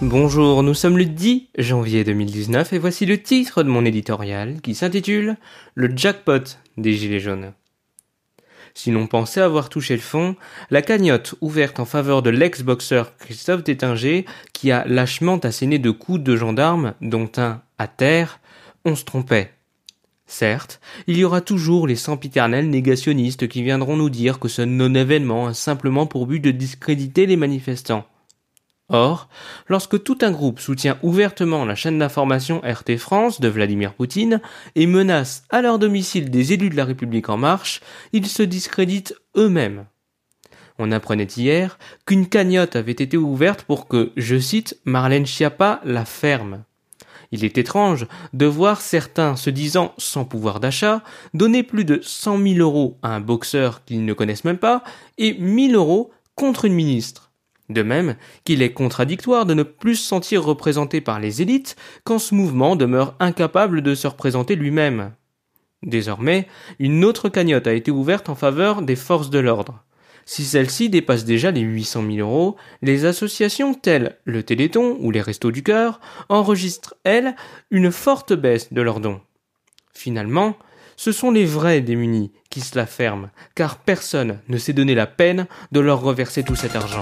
Bonjour, nous sommes le 10 janvier 2019 et voici le titre de mon éditorial qui s'intitule Le jackpot des Gilets jaunes. Si l'on pensait avoir touché le fond, la cagnotte ouverte en faveur de l'ex-boxeur Christophe Détinger, qui a lâchement asséné de coups de gendarmes, dont un à terre, on se trompait. Certes, il y aura toujours les sempiternels négationnistes qui viendront nous dire que ce non-événement a simplement pour but de discréditer les manifestants. Or, lorsque tout un groupe soutient ouvertement la chaîne d'information RT France de Vladimir Poutine et menace à leur domicile des élus de la République en marche, ils se discréditent eux-mêmes. On apprenait hier qu'une cagnotte avait été ouverte pour que, je cite, Marlène Schiappa la ferme. Il est étrange de voir certains se disant sans pouvoir d'achat donner plus de cent mille euros à un boxeur qu'ils ne connaissent même pas et mille euros contre une ministre. De même qu'il est contradictoire de ne plus se sentir représenté par les élites quand ce mouvement demeure incapable de se représenter lui-même. Désormais, une autre cagnotte a été ouverte en faveur des forces de l'ordre. Si celle-ci dépasse déjà les 800 000 euros, les associations telles le Téléthon ou les Restos du Cœur enregistrent, elles, une forte baisse de leurs dons. Finalement, ce sont les vrais démunis qui se la ferment, car personne ne s'est donné la peine de leur reverser tout cet argent.